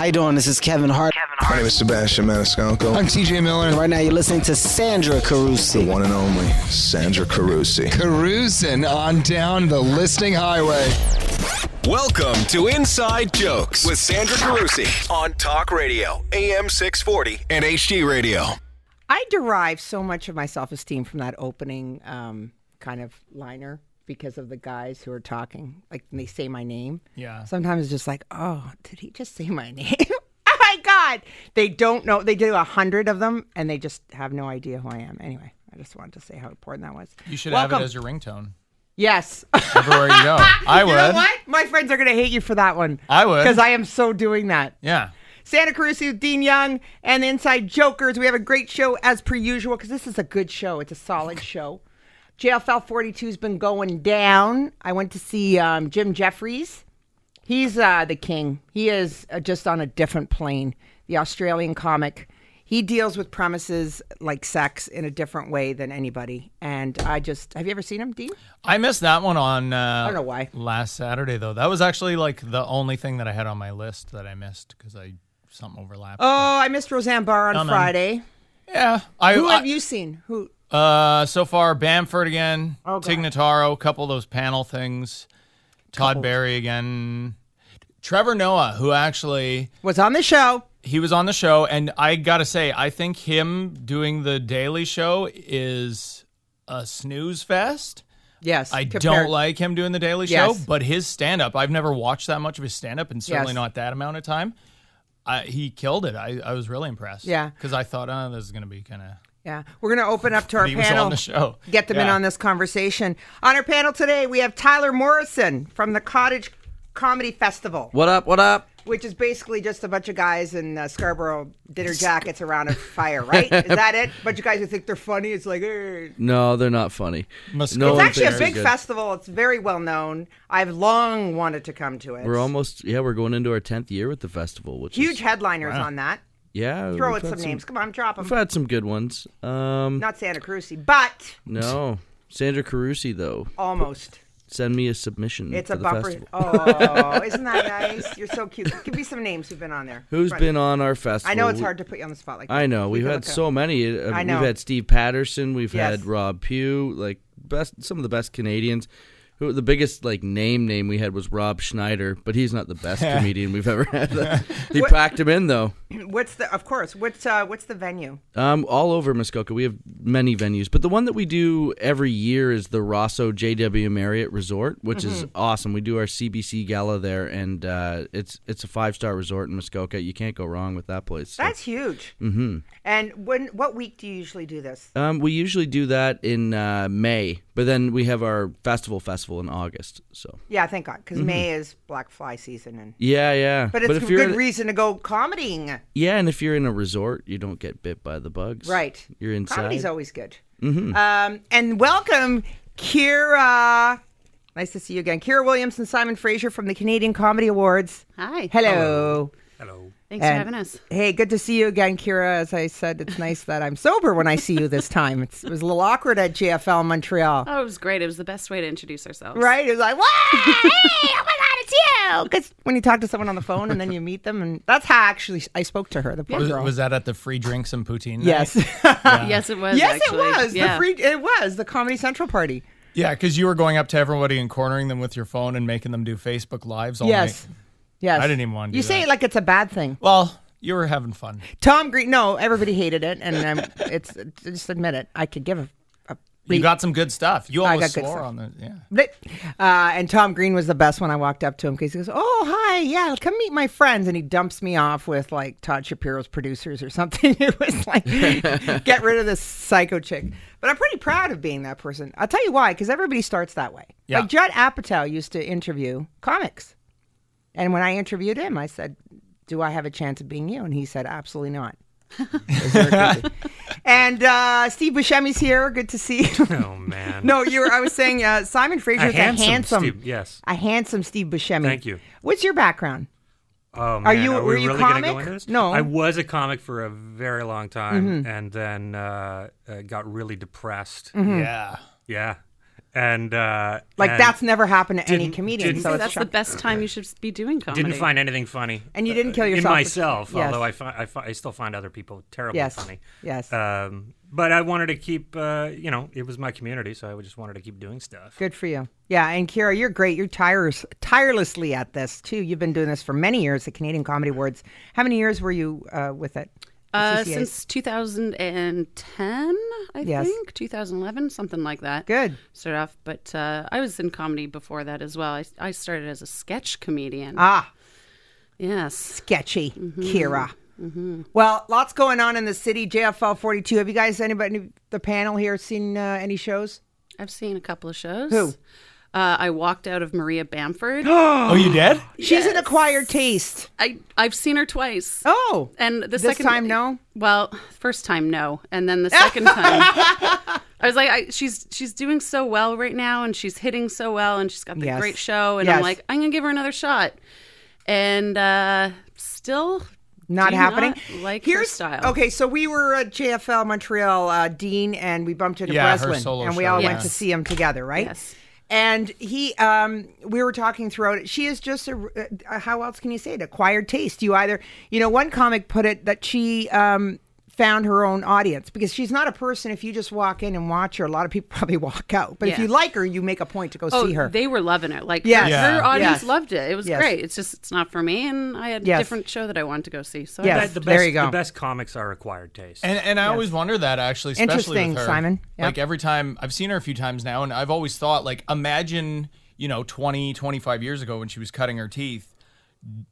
How you doing? This is Kevin Hart. My name is Sebastian Maniscalco. I'm TJ Miller. Right now, you're listening to Sandra Carusi. The one and only Sandra Carusi. Cruising on down the listening highway. Welcome to Inside Jokes with Sandra Carusi on Talk Radio, AM 640 and HD Radio. I derive so much of my self esteem from that opening um, kind of liner because of the guys who are talking. Like when they say my name. Yeah. Sometimes it's just like, oh, did he just say my name? oh my God. They don't know. They do a hundred of them and they just have no idea who I am. Anyway, I just wanted to say how important that was. You should have it as your ringtone Yes. everywhere you go. I would. you know what? My friends are going to hate you for that one. I would. Because I am so doing that. Yeah. Santa Carusi with Dean Young and the Inside Jokers. We have a great show as per usual because this is a good show. It's a solid show. JFL 42's been going down. I went to see um, Jim Jeffries. He's uh, the king. He is uh, just on a different plane. The Australian comic. He deals with premises like sex in a different way than anybody. And I just have you ever seen him, Dean? I missed that one on. Uh, I don't know why. Last Saturday though, that was actually like the only thing that I had on my list that I missed because I something overlapped. Oh, I missed Roseanne Barr on. Friday. yeah. I. Who I- have you seen? Who? Uh, so far, Bamford again, Oh, God. Tig Notaro, a couple of those panel things, Todd Barry again, Trevor Noah, who actually Was on the show. he was on the show, and I gotta say, I think him doing the Daily Show is a snooze fest. Yes. I compared- don't like him doing the Daily Show, Yes. but his stand up, I've never watched that much of his stand up, and certainly Yes. not that amount of time. I, he killed it. I, I was really impressed. Yeah. because I thought, oh, this is gonna be kind of. Yeah, we're going to open up to our He was panel. on the show. Get them in on this conversation. On our panel today, we have Tyler Morrison from the Cottage Comedy Festival, What up? What up? which is basically just a bunch of guys in uh, Scarborough dinner jackets around a fire, right? is that it? bunch of guys who think they're funny. It's like, eh. No, they're not funny. Must no it's actually a big good. festival. It's very well known. I've long wanted to come to it. We're almost yeah, we're going into our tenth year with the festival, which huge is headliners on that. Yeah. Throw we've out had some names. Come on, drop them. We've had some good ones. Um, Not Santa Carusi, but no, Sandra Carusi though. almost. Send me a submission. It's a bumper. Festival. Oh, isn't that nice? You're so cute. Give me some names who've been on there. Who's Right. been on our festival? I know it's hard to put you on the spot like that. I know We we've had so up. many. Uh, I know. We've had Steve Patterson. We've Yes. had Rob Pue. Like best, some of the best Canadians. Who the biggest like name name we had was Rob Schneider, but he's not the best comedian we've ever had. he What- packed him in though. What's the? Of course. What's uh? What's the venue? Um, all over Muskoka, we have many venues, but the one that we do every year is the Rosseau JW Marriott Resort, which is Mm-hmm. awesome. We do our CBC gala there, and uh, it's it's a five star resort in Muskoka. You can't go wrong with that place. So, That's huge. Mm-hmm. And when? What week do you usually do this? um, we usually do that in uh, May, but then we have our festival festival in August. So Yeah, thank God, because May is Black Fly season, and yeah, yeah. but it's if a you're good in, reason to go comedying. yeah, and if you're in a resort, you don't get bit by the bugs. Right. You're inside. Comedy's always good. Um, and welcome, Kyra. Nice to see you again, Kyra Williams and Simon Fraser from the Canadian Comedy Awards. Hi. Hello. Hello. Thanks for having us. Hey, good to see you again, Kyra. As I said, it's nice that I'm sober when I see you this time. It's, it was a little awkward at JFL Montreal. Oh, it was great. It was the best way to introduce ourselves. Right? It was like, "Wow, hey, oh my God, it's you!" Because when you talk to someone on the phone and then you meet them, and that's how actually I spoke to her. The poor Was, girl. was that at the free drinks and poutine? night? yes, Yes, it was. yes, actually. it was Yeah. the free. It was the Comedy Central party. Yeah, because you were going up to everybody and cornering them with your phone and making them do Facebook lives all yes, night. yes. I didn't even wanna do You say that. it like it's a bad thing. Well, you were having fun. Tom Green. No, everybody hated it, and um, it's just admit it. I could give a. a You got some good stuff. You almost swore on the yeah. But, uh, and Tom Green was the best when I walked up to him because he goes, "Oh, hi, yeah, come meet my friends," and he dumps me off with like Todd Shapiro's producers or something. it was like, get rid of this psycho chick. But I'm pretty proud of being that person. I'll tell you why, because everybody starts that way. Yeah. Like Judd Apatow used to interview comics, and when I interviewed him, I said, "Do I have a chance of being you?" And he said, "Absolutely not." It was very creepy. and uh, Steve Buscemi's here. Good to see you. Oh man. No, you were. I was saying uh, Simon Fraser is a handsome handsome, Steve- yes. a handsome Steve Buscemi. Thank you. What's your background? Oh man, Are you- are were we you really gonna go comic? into this? No. Mm-hmm. I was a comic for a very long time, and then uh, uh, got really depressed. Mm-hmm. Yeah. Yeah, and uh, Like and that's never happened to any didn't- comedian. didn't- So So it's that's the shock- best time you should be doing comedy. didn't find anything funny. And you didn't kill in yourself. myself, Yes. although I, fi- I, fi- I still find other people terribly Yes. funny. Yes. Um, but I wanted to keep, uh, you know, it was my community, so I just wanted to keep doing stuff. Good for you. Yeah, and Kyra, you're great. You're tires tirelessly at this too. You've been doing this for many years, the Canadian Comedy Awards. How many years were you uh, with it? Uh, since 2010, I Yes. think 2011, something like that. Good. Started off, but uh, I was in comedy before that as well. I, I started as a sketch comedian. Ah, yes. sketchy, Mm-hmm. Kyra. Well, lots going on in the city. JFL 42. Have you guys, anybody, the panel here, seen uh, any shows? I've seen a couple of shows. Who? Uh, I walked out of Maria Bamford. Oh, you did? She's an acquired taste. I I've seen her twice. Oh, And the this second time, no. Well, first time no, and then the second time I was like, I, she's she's doing so well right now, and she's hitting so well, and she's got the Yes. great show, and Yes. I'm like, I'm gonna give her another shot, and uh, still not do happening. not like her style. okay. So we were at JFL Montreal, uh, Dean, and we bumped into Yeah, her Breslin, solo and we show, all yeah. went to see him together, right? Yes. And he, um, we were talking throughout it. She is just a, uh, how else can you say it? Acquired taste. You either, you know, one comic put it that she um, found her own audience because she's not a person. If you just walk in and watch her, a lot of people probably walk out. But if you like her, you make a point to go Oh, see her. they were loving it. Like Yes. her, Yeah. her audience Yes. loved it. It was Yes. great. It's just it's not for me, and I had Yes. a different show that I wanted to go see. So I Yes. went. the there best, you go. The best comics are acquired taste. And and I always wonder that actually, especially Interesting, with her. Simon. Yep. Like every time I've seen her a few times now, and I've always thought like, imagine you know 20, 25 years ago when she was cutting her teeth, f-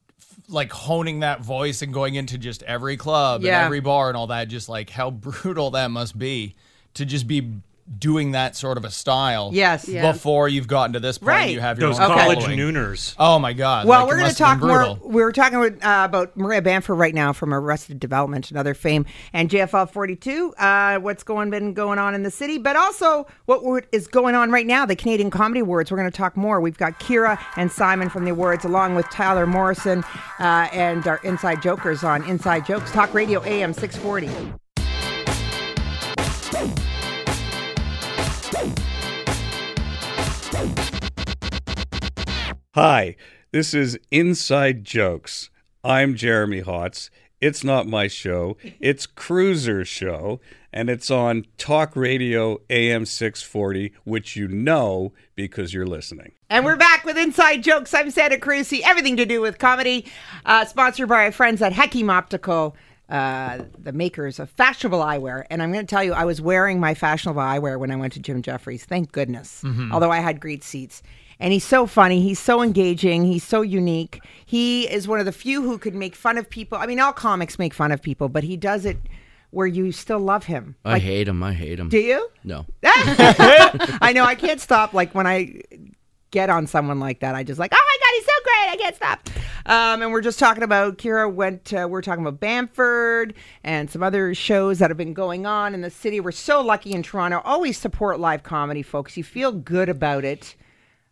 like honing that voice and going into just every club Yeah. and every bar and all that. Just like how brutal that must be to just be doing that sort of a style. Yes. Yeah. Before you've gotten to this point, Right. you have your Those own college following. nooners. Oh my god! Well, like, we're going to talk more. We were talking with, uh, about Maria Bamford right now from Arrested Development and other fame, and JFL 42. Uh, what's going been going on in the city, but also what is going on right now, the Canadian Comedy Awards. We're going to talk more. We've got Kira and Simon from the awards, along with Tyler Morrison uh, and our Inside Jokers on Inside Jokes Talk Radio AM 640. Hi, this is Inside Jokes. I'm Jeremy Hotz. It's not my show, it's Cruiser's show, and it's on Talk Radio AM 640, which you know because you're listening. And we're back with Inside Jokes. I'm Santa Cruci. Everything to do with comedy. Uh, sponsored by our friends at Hakim Optical, uh, the makers of fashionable eyewear. And I'm going to tell you, I was wearing my fashionable eyewear when I went to Jim Jeffries. Thank goodness. Although I had great seats. And he's so funny. He's so engaging. He's so unique. He is one of the few who could make fun of people. I mean, all comics make fun of people, but he does it where you still love him. I hate him. I hate him. Do you? No. I know I can't stop. Like when I get on someone like that, I just like, oh my god, he's so great. I can't stop. Um, and we're just talking about Kyra went. Uh, we're talking about Bamford and some other shows that have been going on in the city. We're so lucky in Toronto. Always support live comedy, folks. You feel good about it.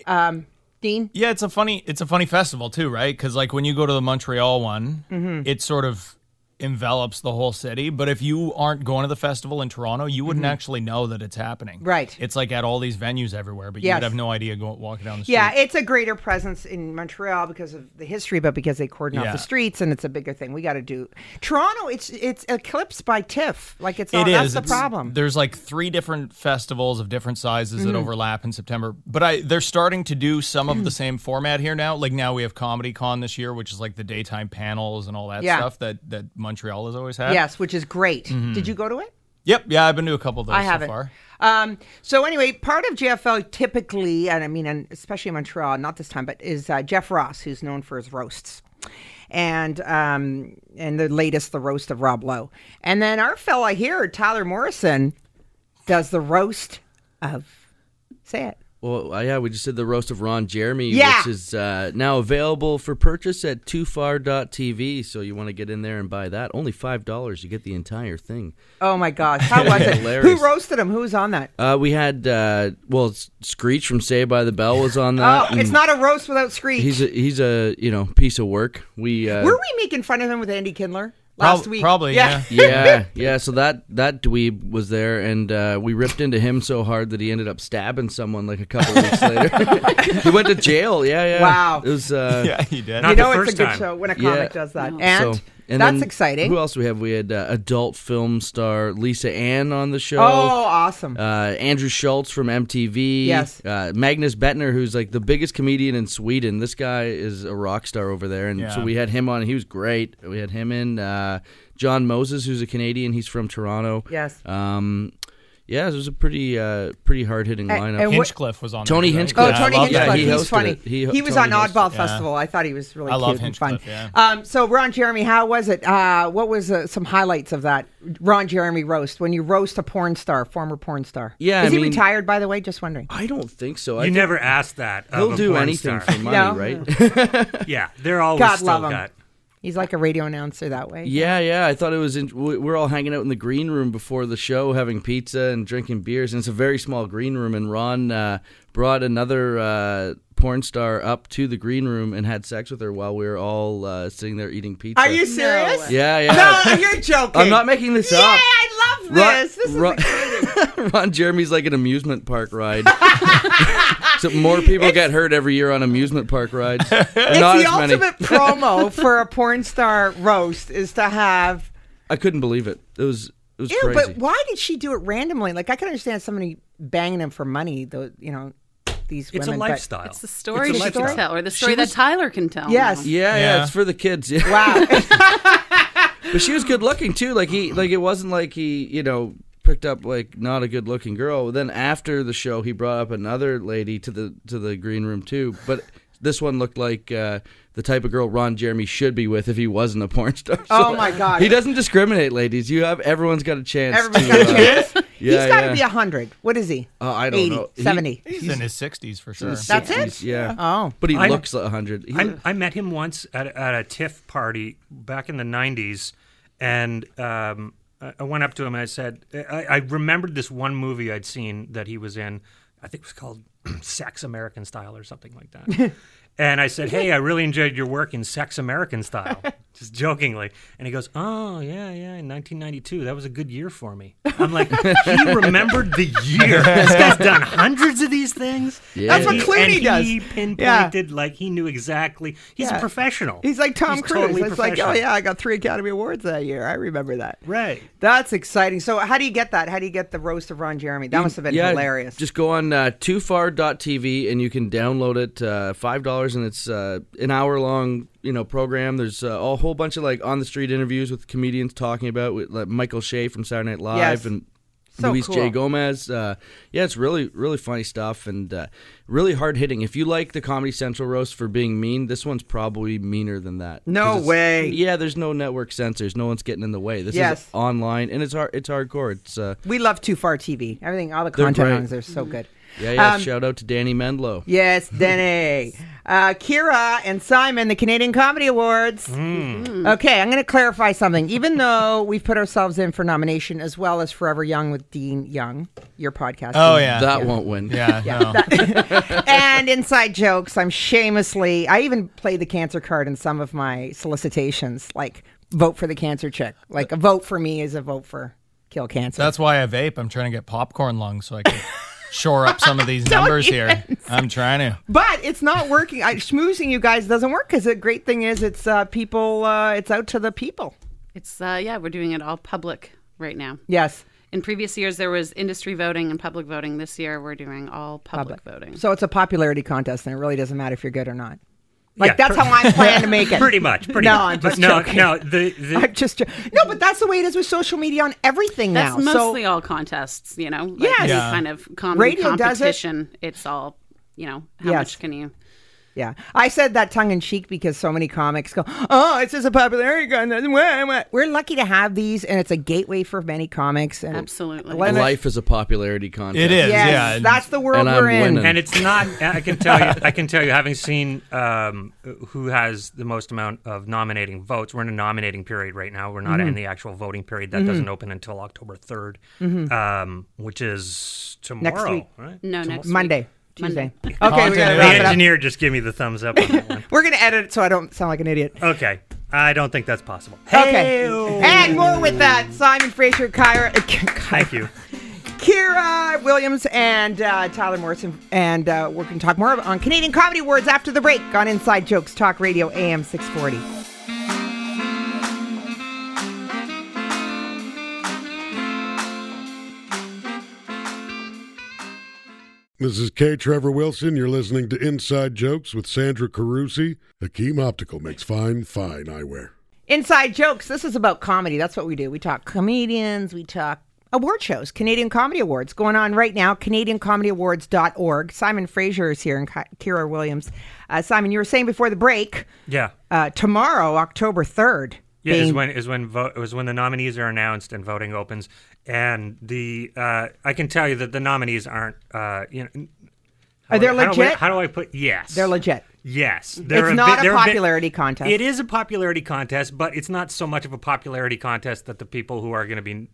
Um, Dean. Yeah, it's a funny it's a funny festival too, right? Because like when you go to the Montreal one, Mm-hmm. it sort of envelops the whole city. But if you aren't going to the festival in Toronto, you wouldn't actually know that it's happening. Mm-hmm. Right. It's like at all these venues everywhere, but you'd have no idea going walking down the street. Yeah, it's a greater presence in Montreal because of the history, but because they cordon off the streets, and it's a bigger thing. We got to do Toronto. It's it's eclipsed by TIFF. Like it's all, It that's is. the It's- problem. Mm-hmm. There's like three different festivals of different sizes that overlap in September. But I they're starting to do some of the same format here now. Like now we have Comedy Con this year, which is like the daytime panels and all that Yeah. stuff that that Montreal has always had. Yes, which is great. Mm-hmm. Did you go to it? Yep. Yeah, I've been to a couple of those I so haven't. far. Um, so anyway, part of JFL typically, and I mean, and especially in Montreal, not this time, but is uh, Jeff Ross, who's known for his roasts, and um, and the latest, the roast of Rob Lowe, and then our fella here, Tyler Morrison, does the roast of. Say it. Well, uh, yeah, we just did the roast of Ron Jeremy, Yeah. which is uh, now available for purchase at toofar.tv. So you want to get in there and buy that. Only $5. You get the entire thing. Oh my gosh, how was it? Who roasted him? Who was on that? Uh, we had, uh, well, Screech from Saved by the Bell was on that. Oh, it's not a roast without Screech. He's a, he's a, you know, piece of work. We, uh, Were we making fun of him with Andy Kindler? Last Prob- week. probably, yeah. yeah, yeah. So that that dweeb was there, and uh, we ripped into him so hard that he ended up stabbing someone like a couple weeks later. he went to jail. Yeah, yeah. Wow. It was. Uh, Yeah, he did. Not you the know it's a first good time. show when a Yeah. comic does that. No. And, so- and that's then exciting. Who else do we have? We had uh, adult film star Lisa Ann on the show. Oh, awesome. Uh, Andrew Schulz from MTV. Yes. Uh, Magnus Betnér, who's like the biggest comedian in Sweden. This guy is a rock star over there. And so we had him on. He was great. We had him in. Uh, John Moses, who's a Canadian. He's from Toronto. yes. Um, yeah, it was a pretty uh, pretty hard hitting And- lineup. and what- Hinchcliffe was on. Tony there, right? Hinchcliffe. Oh, Yeah, I Tony love that. Hinchcliffe. he he's hosted funny. it. He- He, was Tony on hosted Oddball it. Festival. I thought he was really I cute love and fun. Hinchcliffe, yeah. Um, so, Ron Jeremy, how was it? Uh, what was uh, some highlights of that Ron Jeremy roast when you roast a porn star, former porn star? Yeah, Is I he mean- retired, by the way? Just wondering. I don't think so. I You think never asked that. of He'll a do porn anything star. for money, No. right? Yeah, they're always God still love him. got. He's like a radio announcer that way. Yeah, yeah. I thought it was. In, we- we're all hanging out in the green room before the show, having pizza and drinking beers, and it's a very small green room. And Ron uh, brought another uh, porn star up to the green room and had sex with her while we were all uh, sitting there eating pizza. Are you serious? Yeah, yeah. No, you're joking. I'm not making this Yeah, up. Yeah, I love Ron, this. This is Ron, exciting. Ron Jeremy's like an amusement park ride. so more people get hurt every year on amusement park rides. It's Not the as many. ultimate promo for a porn star roast is to have. I couldn't believe it. It was it was Ew, crazy. but why did she do it randomly? Like I can understand somebody banging him for money, though. You know, these It's women. a but- lifestyle. It's the story It's a she can lifestyle. tell, or the story was- that Tyler can tell. Yes. you yeah, yeah, Yeah. it's for the kids. Yeah. Wow. But she was good looking too. Like he, like it wasn't like he, you know, picked up like not a good looking girl. Then after the show, he brought up another lady to the to the green room too. But this one looked like uh, the type of girl Ron Jeremy should be with if he wasn't a porn star. Oh, my God. He doesn't discriminate, ladies. You have everyone's got a chance. Everybody's to, got a uh, chance. yeah, He's got to yeah. be a hundred. What is he? Uh, I don't 80, know. He- 70. He's in his 60s for sure. his That's 60s, it? Yeah. Oh. But he I- looks like hundred. I, I met him once at, at a TIFF party back in the 90s, and um, I went up to him and I said, I, I remembered this one movie I'd seen that he was in. I think it was called Sex American Style or something like that. and I said, Hey, I really enjoyed your work in Sex American Style, just jokingly. And he goes, Oh, yeah, yeah, in 1992. That was a good year for me. I'm like, He remembered the year. This guy's done hundreds of these things. Yeah. That's what And he- Clooney and does. He pinpointed, like he knew exactly. He's Yeah. a professional. He's like Tom He's Cruise. totally it's like, oh yeah, I got three Academy Awards that year. I remember that. Right. That's exciting. So how do you get that? How do you get the roast of Ron Jeremy? That must have been yeah, hilarious. Just go on uh, toofar.tv and you can download it. Uh, Five dollars and it's uh, an hour long, you know, program. There's uh, a whole bunch of like on the street interviews with comedians talking about with like, Michael Che from Saturday Night Live Yes. and. So Luis cool. J. Gomez. Uh, yeah, it's really, really funny stuff and uh, really hard hitting. If you like the Comedy Central roast for being mean, this one's probably meaner than that. No way. Yeah, there's no network censors. No one's getting in the way. This Yes. is online and it's hard. It's hardcore. It's uh, we love Too Far TV. Everything, all the content on there is so good. Yeah, yeah. Um, shout out to Danny Mendlow. Yes, Danny. Uh, Kira and Simon, the Canadian Comedy Awards. Hmm. Okay, I'm going to clarify something. Even though we've put ourselves in for nomination as well as Forever Young with Dean Young, your podcast. Oh, Dean. yeah. That won't win. Yeah, no. and inside jokes, I'm shamelessly, I even played the cancer card in some of my solicitations, like vote for the cancer chick. Like a vote for me is a vote for kill cancer. That's why I vape. I'm trying to get popcorn lungs so I can shore up some of these numbers here. I'm trying to. But it's not working. I, schmoozing you guys doesn't work because the great thing is it's uh, people. Uh, it's out to the people. It's uh, yeah, we're doing it all public right now. Yes, In previous years, there was industry voting and public voting. This year, we're doing all public, voting. So it's a popularity contest, and it really doesn't matter if you're good or not. Like Yeah, that's per- how I'm planning to make it. Pretty much. Pretty no, much. I'm just But no, joking. no. The, the I'm just jo- no, but that's the way it is with social media on everything That's now. mostly so all contests, you know. Like Yes. Yeah. kind of comedy Radio does it. competition. It's all, you know, how Yes. much can you? Yeah, I said that tongue in cheek because so many comics go, "Oh, it's just a popularity contest." Wah, wah." We're lucky to have these, and it's a gateway for many comics. And Absolutely. Life is a popularity contest. It is, Yes, yeah. that's the world And I'm we're in. winning. and it's not. I can tell you. I can tell you, having seen um, who has the most amount of nominating votes. We're in a nominating period right now. We're not in the actual voting period. That doesn't open until October 3rd um, which is tomorrow. week. Right? No, next Monday, week. Tuesday. Monday. Okay, we gotta Continuity. The it up. engineer just give me the thumbs up on that one. We're gonna edit it so I don't sound like an idiot. Okay. I don't think that's possible. Okay. Hey-o. And more with that. Simon Fraser, Kyra, Thank you. Kyra Williams, and uh, Tyler Morrison. And uh, we're going to talk more on Canadian Comedy Awards after the break on Inside Jokes Talk Radio AM 640. This is K. Trevor Wilson. You're listening to Inside Jokes with Sandra Carusi. Hakim Optical makes fine, fine eyewear. Inside Jokes. This is about comedy. That's what we do. We talk comedians, we talk award shows, Canadian Comedy Awards going on right now, CanadianComedyAwards.org. Simon Fraser is here and Ki- Kyra Williams. Uh, Simon, you were saying before the break, Yeah. uh, tomorrow, October 3rd. Yeah, is being- when is when vote is when the nominees are announced and voting opens, and the uh, I can tell you that the nominees aren't. Uh, you know, Are they how do I- legit? how do I put yes? They're legit. Yes, It's They're not bit- a they're bit- popularity contest. It is a popularity contest, but it's not so much of a popularity contest that the people who are going to be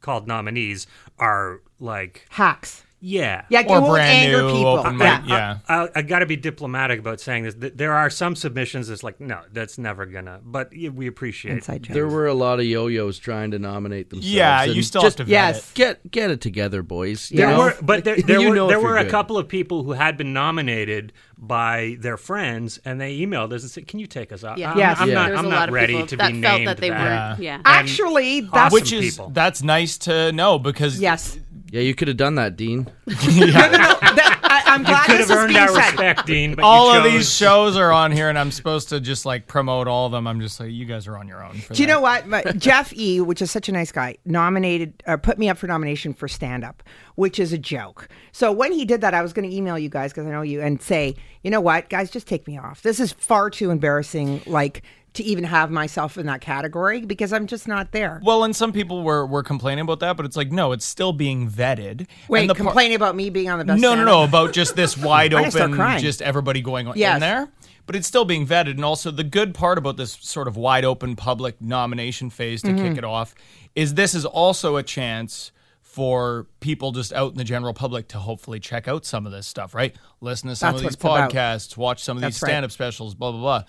called nominees are like Hacks. Yeah, Yeah, Or it won't anger new, people. open yeah. mic, yeah. I, I got to be diplomatic about saying this. There are some submissions that's like, no, that's never gonna. But we appreciate. Inside Jokes. There were a lot of yo-yos trying to nominate themselves. Yeah, and you still just have to vet Yes. it. get get it together, boys. You There know? were, but there, there You were know there were a good. couple of people who had been nominated by their friends, and they emailed us and said, "Can you take us out?" Yeah. I'm, Yes. I'm Yeah. not. I'm a not lot of ready people to that be felt named that they that. weren't. Yeah. Actually, that's Awesome Which is people. that's nice to know because yes. Yeah, you could have done that, Dean. That- I, am glad Could this have is earned being our said. respect, Dean. But all you of chose- these shows are on here, and I'm supposed to just like promote all of them. I'm just like, you guys are on your own. For Do you that. know what? My- Jeff E, which is such a nice guy, nominated or put me up for nomination for stand up, which is a joke. So when he did that, I was going to email you guys because I know you and say, you know what, guys, just take me off. This is far too embarrassing. Like to even have myself in that category because I'm just not there. Well, and some people were were complaining about that, but it's like, no, it's still being vetted. Wait, and the par- complaining about me being on the best. No, no, no, about just this wide I'm gonna start open, just everybody going Yes. in there. But it's still being vetted, and also the good part about this sort of wide open public nomination phase to Mm-hmm. kick it off is this is also a chance for people just out in the general public to hopefully check out some of this stuff, right? Listen to some That's of these it's about. podcasts, watch some of these That's right. stand-up specials, blah blah blah.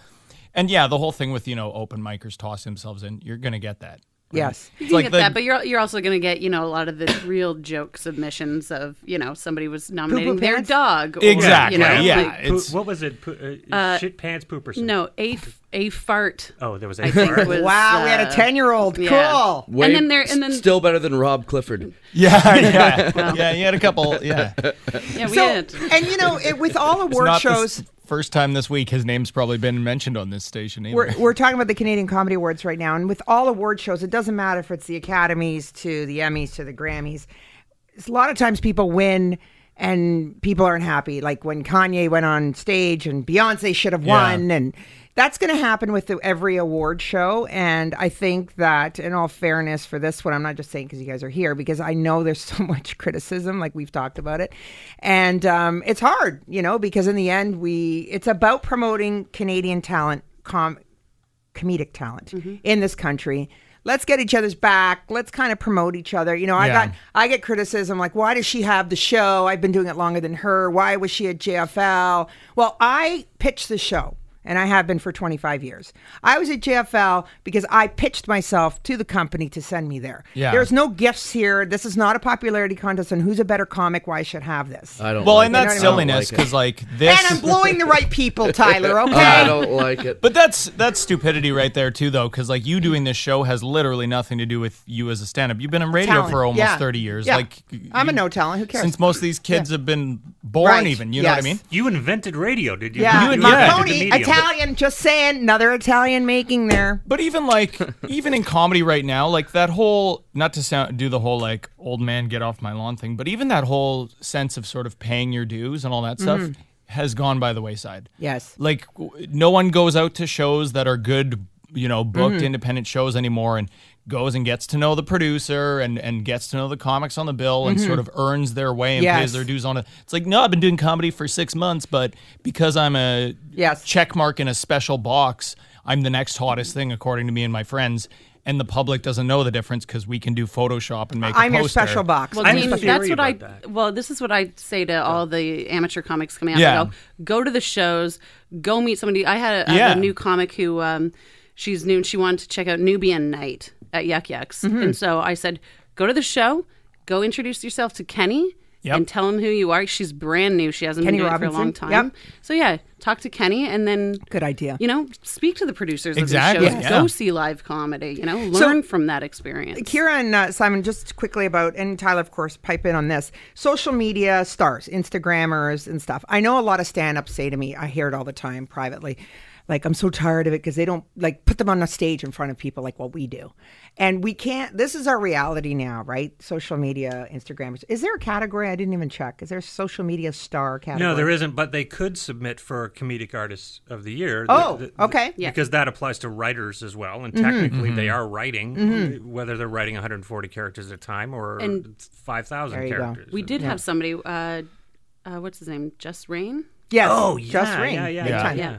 And yeah, the whole thing with you know open micers toss themselves in, you're gonna get that. Yes. You It's can like get the- that, but you're you're also going to get you know a lot of the real joke submissions of you know somebody was nominating their pants? dog. Or, Exactly, You know, yeah. like- Poo- it's- what was it? Poo- uh, shit pants pooper. no, a f- a fart. Oh, there was a I think fart? was, Wow, we had a uh, ten-year-old. yeah. Cool. Way- And then there- and then- still better than Rob Clifford. Yeah, yeah, yeah. You had a couple, yeah. Yeah, we So, had. and you know, it, with all award not the shows, s- first time this week his name's probably been mentioned on this station either. We're, we're talking about the Canadian Comedy Awards right now, and with all award shows, it doesn't matter if it's the Academies to the Emmys to the Grammys. It's a lot of times people win and people aren't happy. Like when Kanye went on stage and Beyonce should have Yeah. won, and that's going to happen with the, every award show. And I think that, in all fairness, for this one, I'm not just saying because you guys are here, because I know there's so much criticism, like we've talked about it, and um, it's hard, you know, because in the end, we it's about promoting Canadian talent. Com- comedic talent Mm-hmm. in this country. Let's get each other's back. Let's kind of promote each other. You know, I Yeah. got I get criticism like, why does she have the show? I've been doing it longer than her. Why was she at JFL? Well, I pitched the show. And I have been for 25 years. I was at JFL because I pitched myself to the company to send me there. Yeah. There's no gifts here. This is not a popularity contest on who's a better comic, why I should have this. I don't. well, like and it. that's know what I mean? silliness I don't like it. because like this. and I'm blowing the right people, Tyler, okay? I don't like it. But that's that's stupidity right there too, though, because like you doing this show has literally nothing to do with you as a stand-up. You've been in radio Talent, for almost yeah. thirty years. Yeah. Like I'm a no talent. Who cares? Since most of these kids have been born, Right, even you know what I mean. You invented radio, did you? Yeah, You and- yeah. the Marconi, medium. Italian. Just saying, another Italian making there. But even like even in comedy right now, like that whole not to sound do the whole like old man get off my lawn thing, but even that whole sense of sort of paying your dues and all that stuff has gone by the wayside. Yes. Like w- no one goes out to shows that are good, you know, booked Mm-hmm. independent shows anymore and goes and gets to know the producer and and gets to know the comics on the bill and sort of earns their way and Mm-hmm. Yes. pays their dues on it. It's like, no, I've been doing comedy for 6 months, but because I'm a Yes. check mark in a special box, I'm the next hottest thing according to me and my friends. And the public doesn't know the difference because we can do Photoshop and make. I'm a your special box. Well, I have Dean, a that's what I. that. Well, this is what I say to all the amateur comics coming out. Yeah. Go, go to the shows, go meet somebody. I had a, I have Yeah. a new comic who um, she's new and she wanted to check out Nubian Night at Yuk Yuk's. Mm-hmm. And so I said, go to the show, go introduce yourself to Kenny. Yep. And tell him who you are. She's brand new. She hasn't Kenny been doing it for a long time. Yep. So yeah, talk to Kenny and then Good idea. you know, speak to the producers Exactly, of the shows. yeah. Go see live comedy. You know, So- learn from that experience. Kyra and uh, Simon, just quickly about, and Tyler, of course, pipe in on this. Social media stars, Instagrammers and stuff. I know a lot of stand ups say to me, I hear it all the time privately, like, I'm so tired of it because they don't like put them on a stage in front of people like what we do. And we can't, this is our reality now, right? Social media, Instagrammers. Is there a category? I didn't even check. Is there a social media star category? No, there isn't, but they could submit for comedic artist of the year. Oh, The- the- okay. Yeah. Because that applies to writers as well, Mm-hmm. and technically they are writing, whether they're writing 140 characters at a time or And- 5,000 There you go. characters. we did have somebody. Uh, uh, what's his name? JusReign. Yes. Oh, Just yeah, Ring. yeah, yeah, Big yeah. time. Yeah.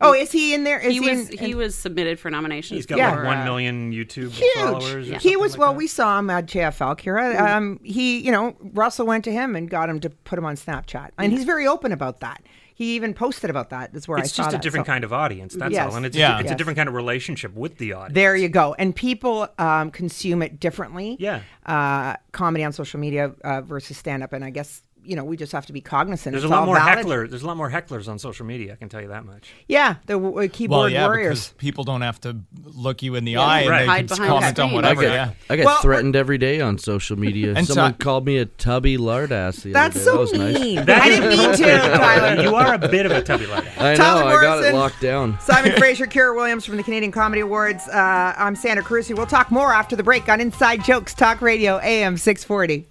Oh, is he in there? Is He was in, he in- was submitted for nominations. He's got Yeah. like for, 1 uh, million YouTube huge. followers. Or He was like well. that. We saw him at JFL, Kyra. Um, he, you know, Russell went to him and got him to put him on Snapchat, and he's very open about that. He even posted about that. That's where I saw It's just a that. different So- kind of audience. That's Yes. all, and it's, Yeah. it's Yes. a different kind of relationship with the audience. There you go. And people um, consume it differently. Yeah. Uh, comedy on social media uh, versus stand up, and I guess you know we just have to be cognizant. There's a lot more valid. hecklers. There's a lot more hecklers on social media. I can tell you that much. Yeah, the uh, keyboard Well, yeah, warriors. because people don't have to look you in the eye and they Hide can behind the comment on screen. I whatever. get, Yeah. I get Well, threatened every day on social media. And so- Someone called me a tubby lardass the That's other day. so that was mean. nice. I didn't mean to, Tyler. you are a bit of a tubby like that. I Tyler know. I got it locked down. Simon Fraser, Kyra Williams from the Canadian Comedy Awards. Uh, I'm Sandra Carusi. We'll talk more after the break on Inside Jokes Talk Radio, AM 640.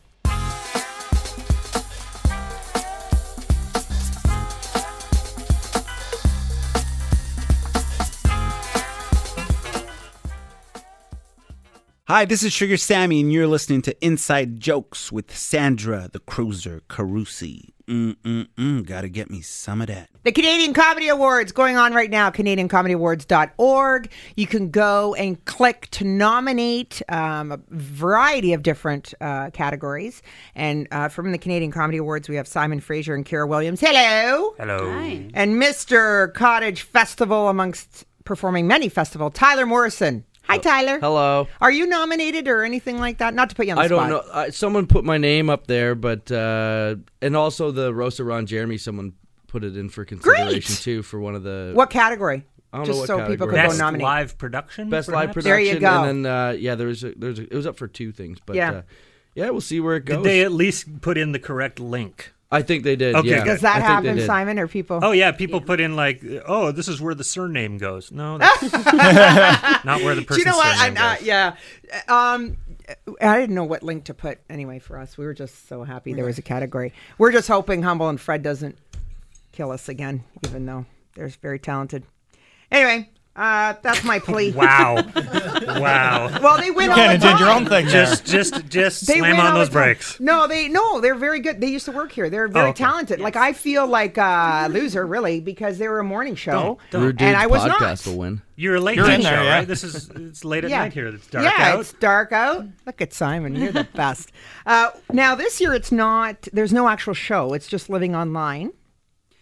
Hi, this is Sugar Sammy, and you're listening to Inside Jokes with Sandra the Cruiser Carusi. Mm-mm-mm, gotta get me some of that. The Canadian Comedy Awards going on right now, CanadianComedyAwards.org. You can go and click to nominate um, a variety of different uh, categories. And uh, from the Canadian Comedy Awards, we have Simon Fraser and Kyra Williams. Hello. Hello. Hi. And Mr. Cottage Festival, amongst performing many festival, Tyler Morrison. Hi, Tyler. Hello. Are you nominated or anything like that? Not to put you on the spot. I spot. don't know. I, someone put my name up there, but uh, and also the Rosa Ron Jeremy. Someone put it in for consideration too for one of the What category? I don't Just know what so people category. could go Best nominate. live production. best live perhaps? There you production. go. And then uh, yeah, there was a, there was a, it was up for two things, but Yeah. uh, yeah, we'll see where it goes. Did they at least put in the correct link? I think they did. Okay, yeah. Does that I happen. Simon, or people? Oh yeah, people put in like, oh, this is where the surname goes. No, that's not where the Do person's you know what? surname I, uh, goes. yeah. Um, I didn't know what link to put anyway for us. We were just so happy there was a category. We're just hoping Humble and Fred doesn't kill us again, even though they're very talented. Anyway, uh, that's my plea. Wow, wow. Well, they win all Kind the of did your own time. thing there. Just, just, just They slam on those brakes. No, they no, they're very good. They used to work here. They're very Oh, okay. talented. Like I feel like a loser, really, because they were a morning show, Don't- Rude and Dudes I was podcast not. will win. You're a late You're night in there, show, yeah. right? This is it's late at Yeah. night here. It's dark yeah, out. it's dark out. Look at Simon. You're the best. Uh, now this year, it's not. There's no actual show. It's just living online.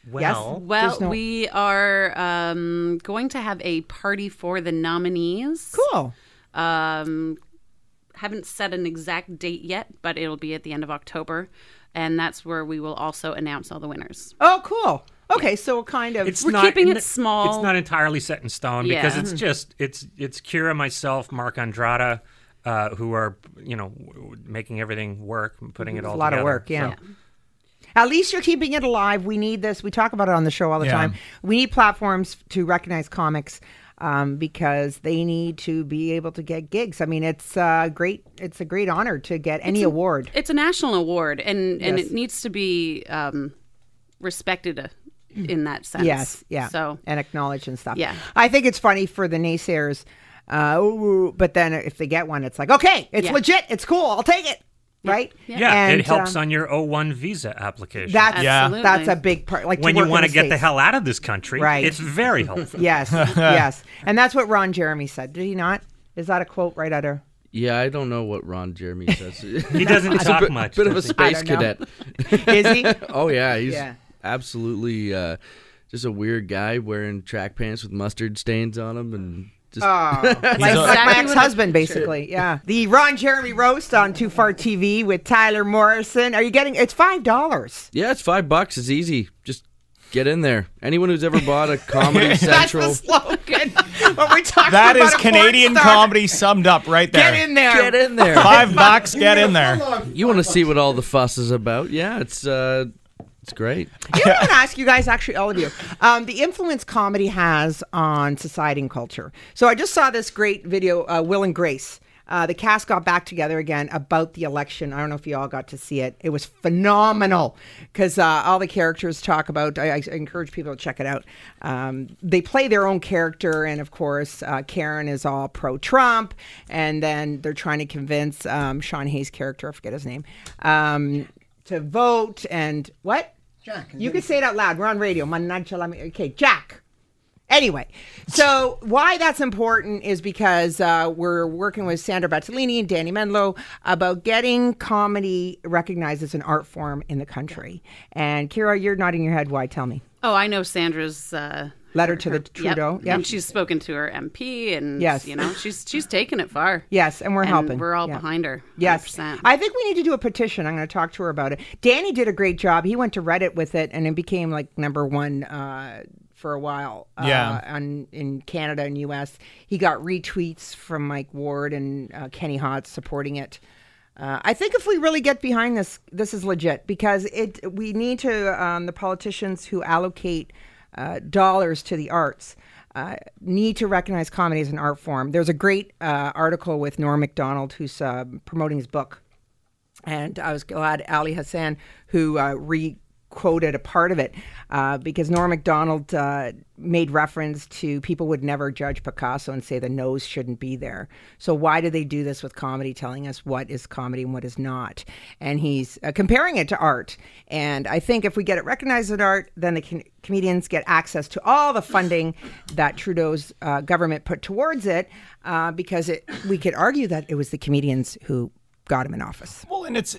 Well, Well, no- we are um, going to have a party for the nominees. Cool. Um, haven't set an exact date yet, but it'll be at the end of October, and that's where we will also announce all the winners. Oh, cool. Okay, so kind of. it's We're not, keeping it small. It's not entirely set in stone because Yeah. it's just it's it's Kyra, myself, Mark Andrada, uh, who are you know w- w- making everything work, and putting it all a lot of work, yeah. So- At least you're keeping it alive. We need this. We talk about it on the show all the Yeah. time. We need platforms to recognize comics um, because they need to be able to get gigs. I mean, it's uh, great. It's a great honor to get any It's a- award. It's a national award, and and it needs to be um, respected uh, in that sense. Yes, yeah. So and acknowledge and stuff. Yeah. I think it's funny for the naysayers, uh, ooh, but then if they get one, it's like, okay, it's Yeah. legit, it's cool, I'll take it, right? Yeah, And, it helps um, on your O1 visa application. That's Yeah. Absolutely. that's a big part. Like when you want to get the hell out of this country, Right. it's very helpful. Yes, yes, and that's what Ron Jeremy said. Did he not? Is that a quote right out of? Yeah, I don't know what Ron Jeremy says. He doesn't He's talk bit, much, Bit of a does he? I space cadet. Is he? oh yeah, he's Yeah. absolutely uh, just a weird guy wearing track pants with mustard stains on them, and Just Oh, like, like my ex-husband, basically. Yeah, the Ron Jeremy roast on Too Far TV with Tyler Morrison. Are you getting? It's five dollars. yeah, it's five bucks. It's easy. Just get in there. Anyone who's ever bought a Comedy Central. That's Central, the slogan. when we're talking That about is Canadian comedy summed up right there. Get in there. get in there. Five bucks, get in there. You want to see what all the fuss is about? Yeah, it's uh, it's great. You want to ask you guys, actually, all of you, um, the influence comedy has on society and culture. So I just saw this great video, uh, Will and Grace. Uh, the cast got back together again about the election. I don't know if you all got to see it. It was phenomenal because uh, all the characters talk about. I, I encourage people to check it out. Um, they play their own character, and of course, uh, Karen is all pro-Trump, and then they're trying to convince um, Sean Hayes' character, I forget his name, um, to vote. And what? Jack. You can say it out loud. We're on radio. Manachalami- Okay, Jack. Anyway, so why that's important is because uh, we're working with Sandra Battaglini and Danny Menlo about getting comedy recognized as an art form in the country. And Kyra, you're nodding your head. Why? Tell me. Oh, I know Sandra's uh, Letter to the Trudeau. Yep. And she's spoken to her MP, and Yes. you know she's she's taken it far. Yes, and we're helping. We're all Yeah. behind her. Yes. 100%. I think we need to do a petition. I'm going to talk to her about it. Danny did a great job. He went to Reddit with it and it became like number one uh, for a while. Uh, Yeah. On, in Canada and US. He got retweets from Mike Ward and uh, Kenny Hotz supporting it. Uh, I think if we really get behind this, this is legit because it. We need to um, the politicians who allocate uh, dollars to the arts uh, need to recognize comedy as an art form. There's a great uh, article with Norm Macdonald who's uh, promoting his book, and I was glad Ali Hassan who uh, re quoted a part of it uh, because Norm Macdonald uh, made reference to people would never judge Picasso and say the nose shouldn't be there. So why do they do this with comedy, telling us what is comedy and what is not? And he's uh, comparing it to art. And I think if we get it recognized as art, then the com- comedians get access to all the funding that Trudeau's uh, government put towards it, uh, because it, we could argue that it was the comedians who got him in office. Well, and it's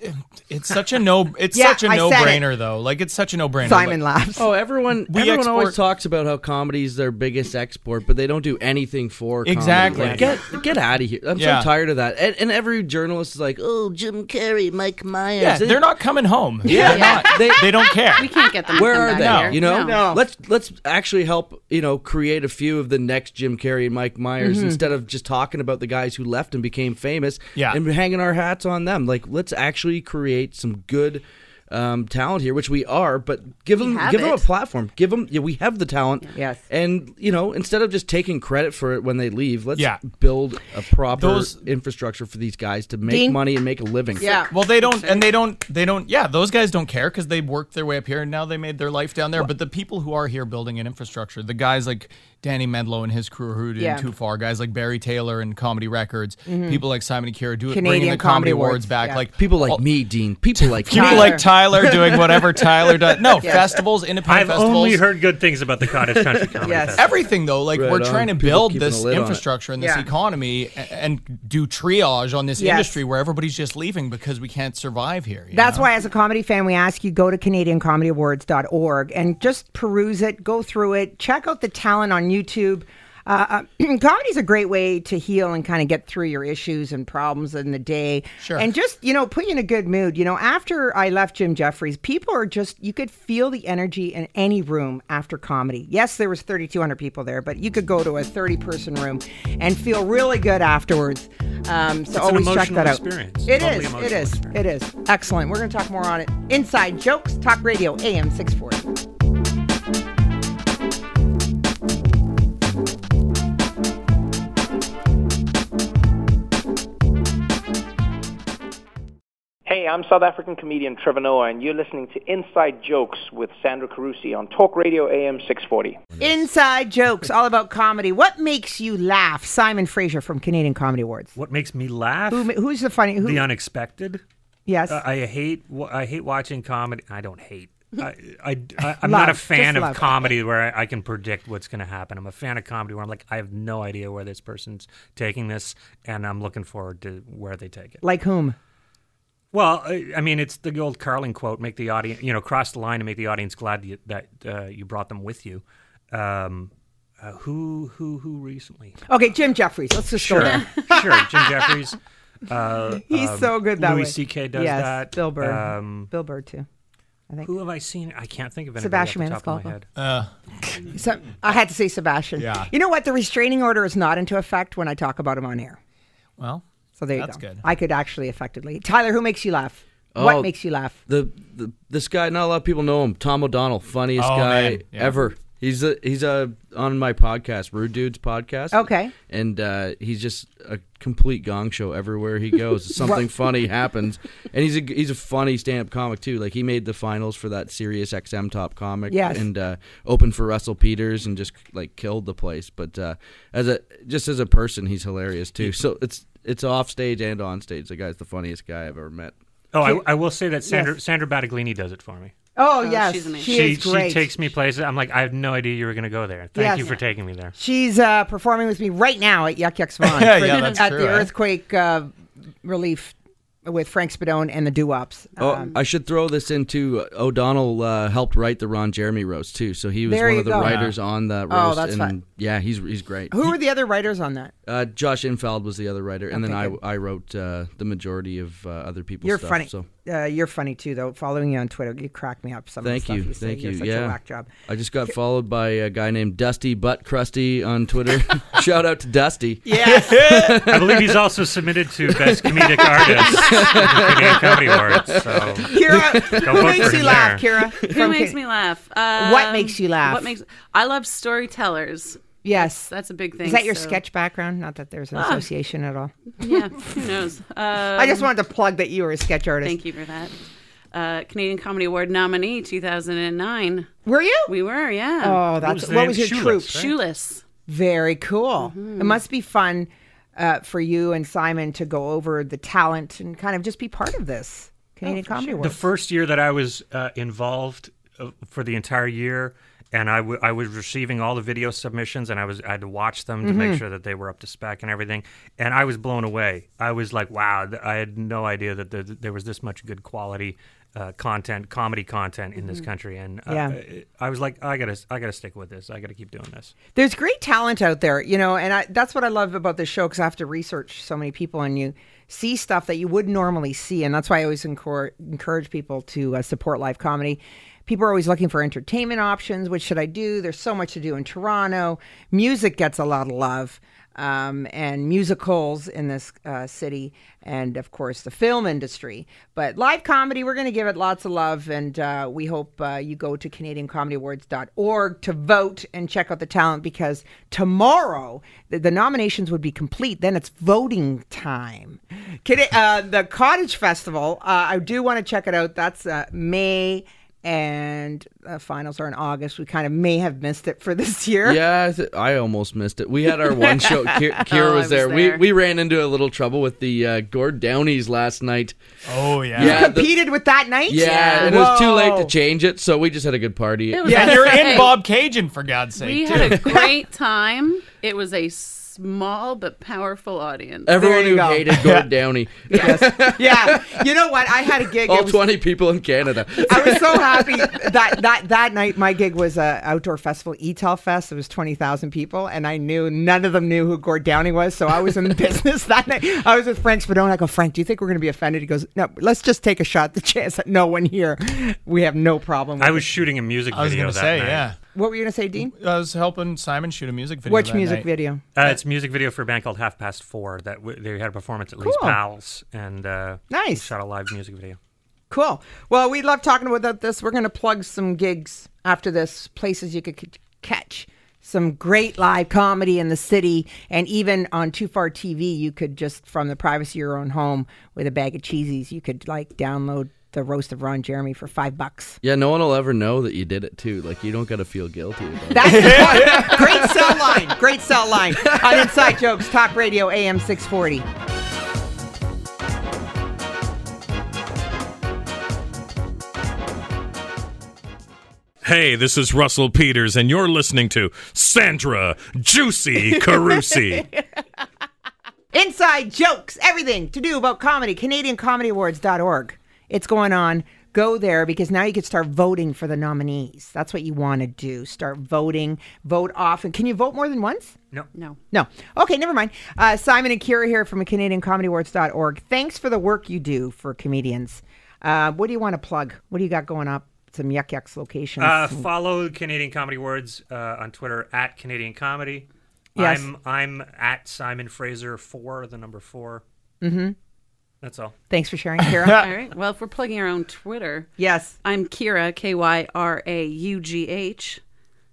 it's such a no it's Yeah, such a I no said brainer though. Like it's such a no brainer. Simon laughs. Oh, everyone! We everyone always talks about how comedy is their biggest export, but they don't do anything for comedy. Exactly. Like, get get out of here! I'm Yeah. so tired of that. And, and every journalist is like, "Oh, Jim Carrey, Mike Myers." Yeah, They- they're not coming home. Yeah, They're not. they They don't care. we can't get them. to Where are they? here. You know, No. let's let's actually help. You know, create a few of the next Jim Carrey and Mike Myers Mm-hmm. instead of just talking about the guys who left and became famous. Yeah. and hanging our hats on them. Like, let's actually create some good. Um, talent here, which we are, but give them have give them a platform. Give them, yeah, we have the talent. Yes. and you know, instead of just taking credit for it when they leave, let's Yeah. build a proper Those- infrastructure for these guys to make Dean? money and make a living. Yeah. Well, they don't, and they don't, they don't. Yeah, those guys don't care because they worked their way up here and now they made their life down there. But the people who are here building an infrastructure, the guys like Danny Menlo and his crew who did Yeah. Too Far, guys like Barry Taylor and Comedy Records, mm-hmm. people like Simon and Kyra do it, bringing Canadian the Comedy Comedy Awards Awards, back. yeah. Like people like all- me, Dean. People like people Tyler. like Tyler doing whatever Tyler does. No festivals, independent I've festivals. only heard good things about the Cottage Country Comedy Yes. Festival. Everything though, like Right we're on. trying to build keeping this a lid on it. infrastructure and this Yeah. economy a- and do triage on this Yes. industry where everybody's just leaving because we can't survive here. you That's know? why, as a comedy fan, we ask you go to CanadianComedyAwards.org and just peruse it, go through it, check out the talent on YouTube. Uh, uh, comedy is a great way to heal and kind of get through your issues and problems in the day. Sure. And just, you know, put you in a good mood. You know, after I left Jim Jeffries, people are just, you could feel the energy in any room after comedy. Yes, there was 3,200 people there, but you could go to a 30 person room and feel really good afterwards. Um, so an always check that out. experience. It Totally is. It is. experience. It is. Excellent. We're going to talk more on it. Inside Jokes, Talk Radio, AM 640. Hey, I'm South African comedian Trevor Noah, and you're listening to Inside Jokes with Sandra Carusi on Talk Radio AM 640. Inside Jokes, all about comedy. What makes you laugh? Simon Fraser from Canadian Comedy Awards. What makes me laugh? Who, who's the funny? Who, the unexpected. yes. Uh, I hate I hate watching comedy. I don't hate. I, I, I, am not a fan of love. comedy where I, I can predict what's going to happen. I'm a fan of comedy where I'm like, I have no idea where this person's taking this, and I'm looking forward to where they take it. like whom? Well, I, I mean, it's the old Carlin quote: "Make the audience, you know, cross the line and make the audience glad you, that uh, you brought them with you." Um, Uh, who who who recently? Okay, Jim Jeffries. Let's just Sure, go there. sure. Jim Jeffries. Uh, He's um, so good that Louis way. C.K. does yes, that. Bill Burr. Um, Bill Burr too. I think. who have I seen? I can't think of anybody Sebastian off the top of my head. Uh, So, I had to say Sebastian. Yeah. You know what? The restraining order is not into effect when I talk about him on air. well, So there you That's go. good. I could actually effectively. Tyler, who makes you laugh? Oh, what makes you laugh? The, the this guy, not a lot of people know him. Tom O'Donnell, funniest Oh, guy man, yeah. ever. He's a, he's a, on my podcast, Rude Dudes podcast. Okay. and uh, he's just a complete gong show everywhere he goes. Something funny happens, and he's a he's a funny stand up comic too. Like he made the finals for that Sirius XM Top Comic, Yes. and uh, opened for Russell Peters and just like killed the place. But uh, as a just as a person, he's hilarious too. So it's it's off stage and on stage. The guy's the funniest guy I've ever met. Oh, I, I will say that Sandra Yes. Sandra Battaglini does it for me. Oh, yes, she's amazing. she, She is great. she takes me places. I'm like, I have no idea you were going to go there. Thank Yes. you for taking me there. She's uh, performing with me right now at Yuk Yuk's Vaughan Yeah, yeah, that's at true, the eh? earthquake uh, relief with Frank Spadone and the Doo Wops. Oh, Um, I should throw this into O'Donnell uh, helped write the Ron Jeremy roast too, so he was one of the go. writers on that Oh, that's and fun. yeah, he's he's great. who were the other writers on that? Uh, Josh Infeld was the other writer, and Okay, then good. I I wrote uh, the majority of uh, other people's You're stuff. funny. So Uh, you're funny too, though. Following you on Twitter, you crack me up. Some thank of the you, stuff you, say. thank You're. Such yeah, a whack job. I just got followed by a guy named Dusty Butt Crusty on Twitter. Shout out to Dusty. Yes. I believe he's also submitted to Best Comedic Artist at the Comedy Awards. So Kyra, Go who makes you laugh, there. Kyra? Who makes Ca- me laugh? Um, What makes you laugh? What makes I love storytellers. Yes. That's a big thing. Is that your so- sketch background? Not that there's an Ah. association at all. Yeah, who knows? Um, I just wanted to plug that you were a sketch artist. Thank you for that. Uh, Canadian Comedy Award nominee 2009. Were you? We were, yeah. Oh, What that's was what was your Shoeless, troupe? right? Shoeless. Very cool. Mm-hmm. It must be fun uh, for you and Simon to go over the talent and kind of just be part of this Canadian Comedy Award. the first year that I was uh, involved uh, for the entire year, and I, w- I was receiving all the video submissions, and I was I had to watch them to Mm-hmm. make sure that they were up to spec and everything, and I was blown away. I was like, wow, I had no idea that there, there was this much good quality. Uh, content, comedy content in this country, and uh, Yeah. I was like, I gotta, I gotta stick with this. I gotta keep doing this. There's great talent out there, you know, and I, that's what I love about this show because I have to research so many people and you see stuff that you wouldn't normally see. And that's why I always encourage, encourage people to uh, support live comedy. People are always looking for entertainment options. What should I do? There's so much to do in Toronto. Music gets a lot of love. Um, and musicals in this uh, city, and of course the film industry. But live comedy, we're going to give it lots of love, and uh, we hope uh, you go to CanadianComedyAwards.org to vote and check out the talent because tomorrow the, the nominations would be complete. Then it's voting time. Cana- uh, the Cottage Festival, uh, I do want to check it out. That's uh, May. And uh, finals are in August. We kind of may have missed it for this year. Yeah, I, th- I almost missed it. We had our one show. Ki- Kyra Oh, I was, was there. there. We we ran into a little trouble with the uh, Gord Downies last night. oh yeah. Yeah, the- Competed with that night? yeah, and it was too late to change it, so we just had a good party. Yeah, you're in Bobcaygeon for God's sake. We too. had a great time. It was a small but powerful audience. Everyone who go. hated Gord Downey, yeah. You know what? I had a gig. all was- twenty people in Canada. I was so happy that that that night my gig was a outdoor festival, ETEL Fest. It was twenty thousand people, and I knew none of them knew who Gord Downey was. So I was in the business that night. I was with Frank Spadone. I go, Frank, do you think we're going to be offended? He goes, No, let's just take a shot. at The chance that no one here, we have no problem. With I it." was shooting a music I was video gonna say, night. yeah. What were you going to say, Dean? I was helping Simon shoot a music video. Which that music night. video? Uh, it's a music video for a band called Half Past Four that w- they had a performance at Lee's Cool. Pals and uh, Nice. shot a live music video. Cool. Well, we love talking about this. We're going to plug some gigs after this, places you could c- catch some great live comedy in the city. And even on Too Far TV, you could just, from the privacy of your own home with a bag of cheesies, you could like download the roast of Ron Jeremy for five bucks. Yeah, no one will ever know that you did it too. Like you don't got to feel guilty about it. That's. Great sell line. Great sell line on Inside Jokes, Talk Radio, AM 640. Hey, this is Russell Peters, and you're listening to Sandra Juicy Carusi. Inside jokes, everything to do about comedy, CanadianComedyAwards.org. It's going on. go there because now you can start voting for the nominees. That's what you want to do. Start voting, vote often. Can you vote more than once? No. No. No. Okay, never mind. Uh, Simon and Kyra here from CanadianComedyAwards.org. Thanks for the work you do for comedians. Uh, what do you want to plug? What do you got going up? Some Yuk Yuk's locations. Uh, follow Canadian Comedy Awards uh, on Twitter at Canadian Comedy. Yes. I'm I'm at Simon Fraser four, the number 4 Mhm. That's all. Thanks for sharing, Kyra. All right. Well, if we're plugging our own Twitter, yes, I'm Kyra K Y R A U G H.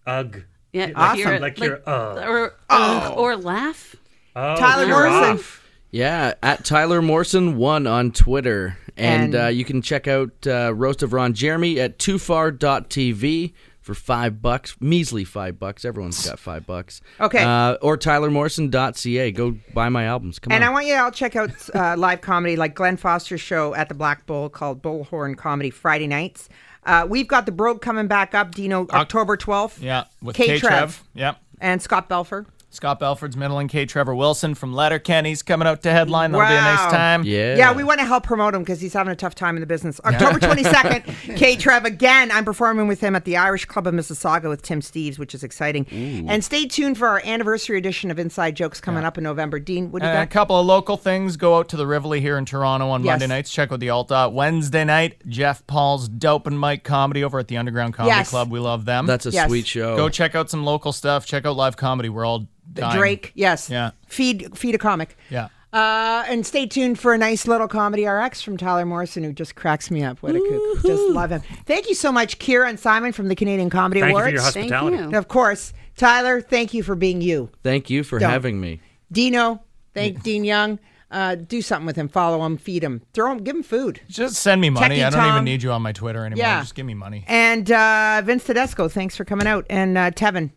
Ugh. Yeah, Like- Kyra- like you're, uh. or Oh. or laugh. Oh, Tyler Morrison. off. Yeah, at Tyler Morrison one on Twitter, and, And- uh, you can check out uh, Roast of Ron Jeremy at toofar.tv for five bucks, measly five bucks. Everyone's got five bucks. Okay. uh, or TylerMorrison.ca. Go buy my albums. Come on. and on. I want you to all check out uh, live comedy like Glenn Foster's show at the Black Bull called Bullhorn Comedy Friday nights. Uh, we've got the Brogue coming back up, Dino, October 12th. Yeah, with K. K. Trev. Trev. Yep. And Scott Belfer. Scott Belford's middling K. Trevor Wilson from Letterkenny's coming out to headline. That'll be a nice Wow. time. Yeah, we want to help promote him because he's having a tough time in the business. October 22nd, K. Trev again. I'm performing with him at the Irish Club of Mississauga with Tim Steeves, which is exciting. And stay tuned for our anniversary edition of Inside Jokes coming up in November. Dean, what do you And a couple of local things. Go out to the Rivoli here in Toronto on Yes. Monday nights. Check out the Alta. Wednesday night, Jeff Paul's Dope and Mike comedy over at the Underground Comedy Yes. Club. We love them. That's a Yes. sweet show. Go check out some local stuff. Check out live comedy. We're all dying. Drake, yes. Yeah. Feed, feed a comic. Yeah. Uh, and stay tuned for a nice little comedy RX from Tyler Morrison, who just cracks me up. What a kook. Just love him. Thank you so much, Kyra and Simon from the Canadian Comedy Thank you for Awards. your hospitality. Thank And of course, Tyler, thank you for being you. Thank you for Don't. having me. Dino, thank Dean Young. Uh, do something with him. Follow him. Feed him. Throw him. Give him food. Just send me money. Techie I don't Tom. even need you on my Twitter anymore. Yeah. Just give me money. And uh, Vince Tedesco, thanks for coming out. And uh, Tevin.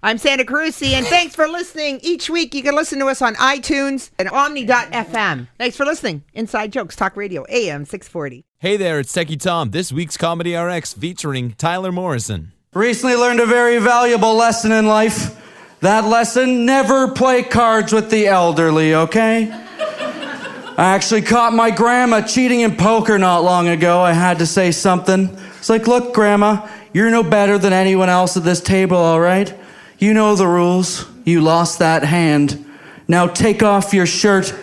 I'm Sandra Carusi, and thanks for listening. Each week, you can listen to us on iTunes and Omni.fm. Thanks for listening. Inside Jokes, Talk Radio, AM 640. Hey there, it's Techie Tom. This week's Comedy RX featuring Tyler Morrison. Recently learned a very valuable lesson in life. That lesson never play cards with the elderly, okay? I actually caught my grandma cheating in poker not long ago. I had to say something. It's like, look, grandma, you're no better than anyone else at this table, all right? You know the rules. You lost that hand. Now take off your shirt.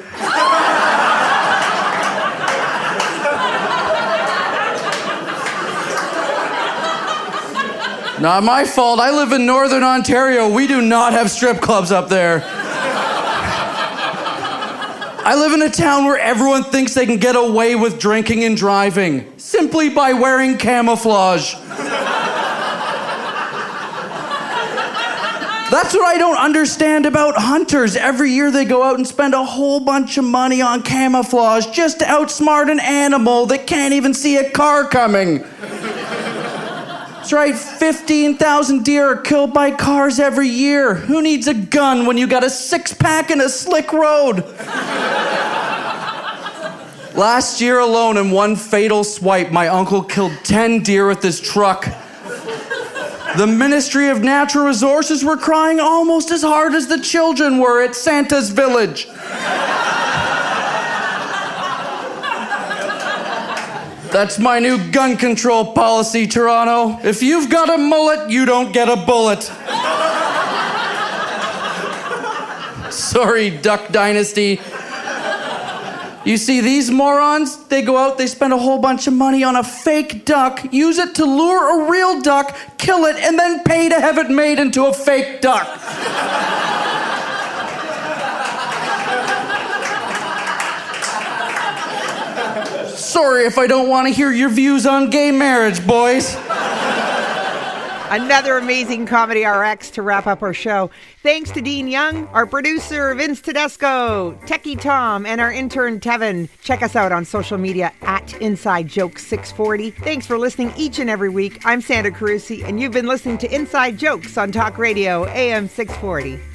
Not my fault. I live in northern Ontario. We do not have strip clubs up there. I live in a town where everyone thinks they can get away with drinking and driving simply by wearing camouflage. That's what I don't understand about hunters. Every year they go out and spend a whole bunch of money on camouflage just to outsmart an animal that can't even see a car coming. That's right, 15,000 deer are killed by cars every year. Who needs a gun when you got a six pack and a slick road? Last year alone, in one fatal swipe, my uncle killed 10 deer with his truck. The Ministry of Natural Resources were crying almost as hard as the children were at Santa's village. That's my new gun control policy, Toronto. If you've got a mullet, you don't get a bullet. Sorry, Duck Dynasty. You see, these morons, they go out, they spend a whole bunch of money on a fake duck, use it to lure a real duck, kill it, and then pay to have it made into a fake duck. Sorry if I don't want to hear your views on gay marriage, boys. Another amazing comedy RX to wrap up our show. Thanks to Dean Young, our producer Vince Tedesco, Techie Tom, and our intern Tevin. Check us out on social media at Inside Joke 640. Thanks for listening each and every week. I'm Sandra Carusi, and you've been listening to Inside Jokes on Talk Radio AM 640.